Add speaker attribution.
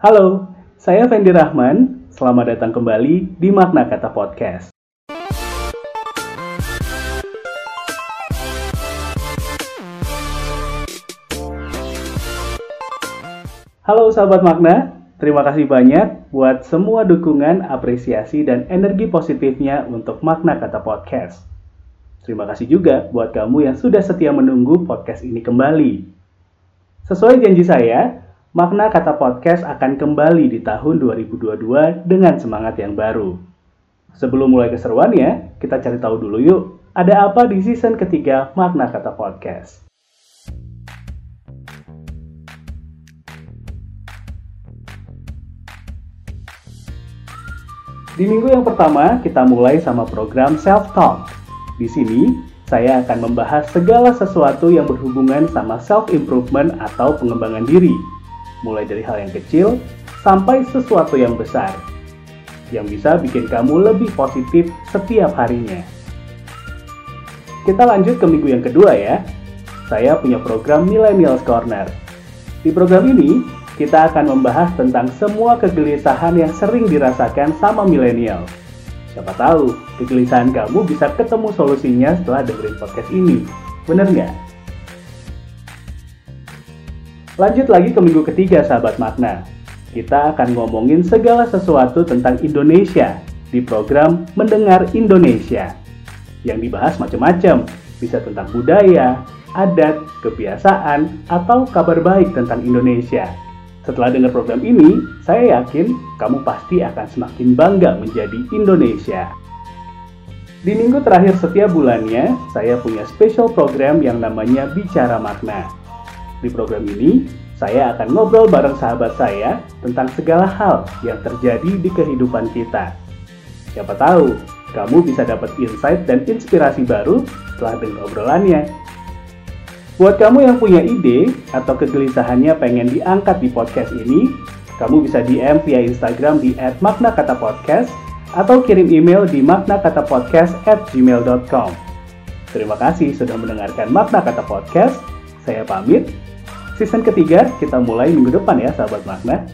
Speaker 1: Halo, saya Fendi Rahman. Selamat datang kembali di Makna Kata Podcast. Halo sahabat Makna, terima kasih banyak buat semua dukungan, apresiasi, dan energi positifnya untuk Makna Kata Podcast. Terima kasih juga buat kamu yang sudah setia menunggu podcast ini kembali. Sesuai janji saya, Makna kata podcast akan kembali di tahun 2022 dengan semangat yang baru. Sebelum mulai keseruannya, kita cari tahu dulu yuk, ada apa di season ketiga Makna Kata Podcast. Di minggu yang pertama, kita mulai sama program Self Talk. Di sini, saya akan membahas segala sesuatu yang berhubungan sama self improvement atau pengembangan diri mulai dari hal yang kecil sampai sesuatu yang besar, yang bisa bikin kamu lebih positif setiap harinya. Kita lanjut ke minggu yang kedua ya. Saya punya program Millennials Corner. Di program ini, kita akan membahas tentang semua kegelisahan yang sering dirasakan sama milenial. Siapa tahu, kegelisahan kamu bisa ketemu solusinya setelah dengerin podcast ini. Bener nggak? Lanjut lagi ke minggu ketiga sahabat makna. Kita akan ngomongin segala sesuatu tentang Indonesia di program Mendengar Indonesia. Yang dibahas macam-macam, bisa tentang budaya, adat, kebiasaan, atau kabar baik tentang Indonesia. Setelah dengar program ini, saya yakin kamu pasti akan semakin bangga menjadi Indonesia. Di minggu terakhir setiap bulannya, saya punya special program yang namanya Bicara Makna. Di program ini, saya akan ngobrol bareng sahabat saya tentang segala hal yang terjadi di kehidupan kita. Siapa tahu, kamu bisa dapat insight dan inspirasi baru setelah dengar obrolannya. Buat kamu yang punya ide atau kegelisahannya pengen diangkat di podcast ini, kamu bisa DM via Instagram di @maknakatapodcast atau kirim email di maknakatapodcast@gmail.com. Terima kasih sudah mendengarkan Makna Kata Podcast. Saya pamit. Season ketiga kita mulai minggu depan ya sahabat makna.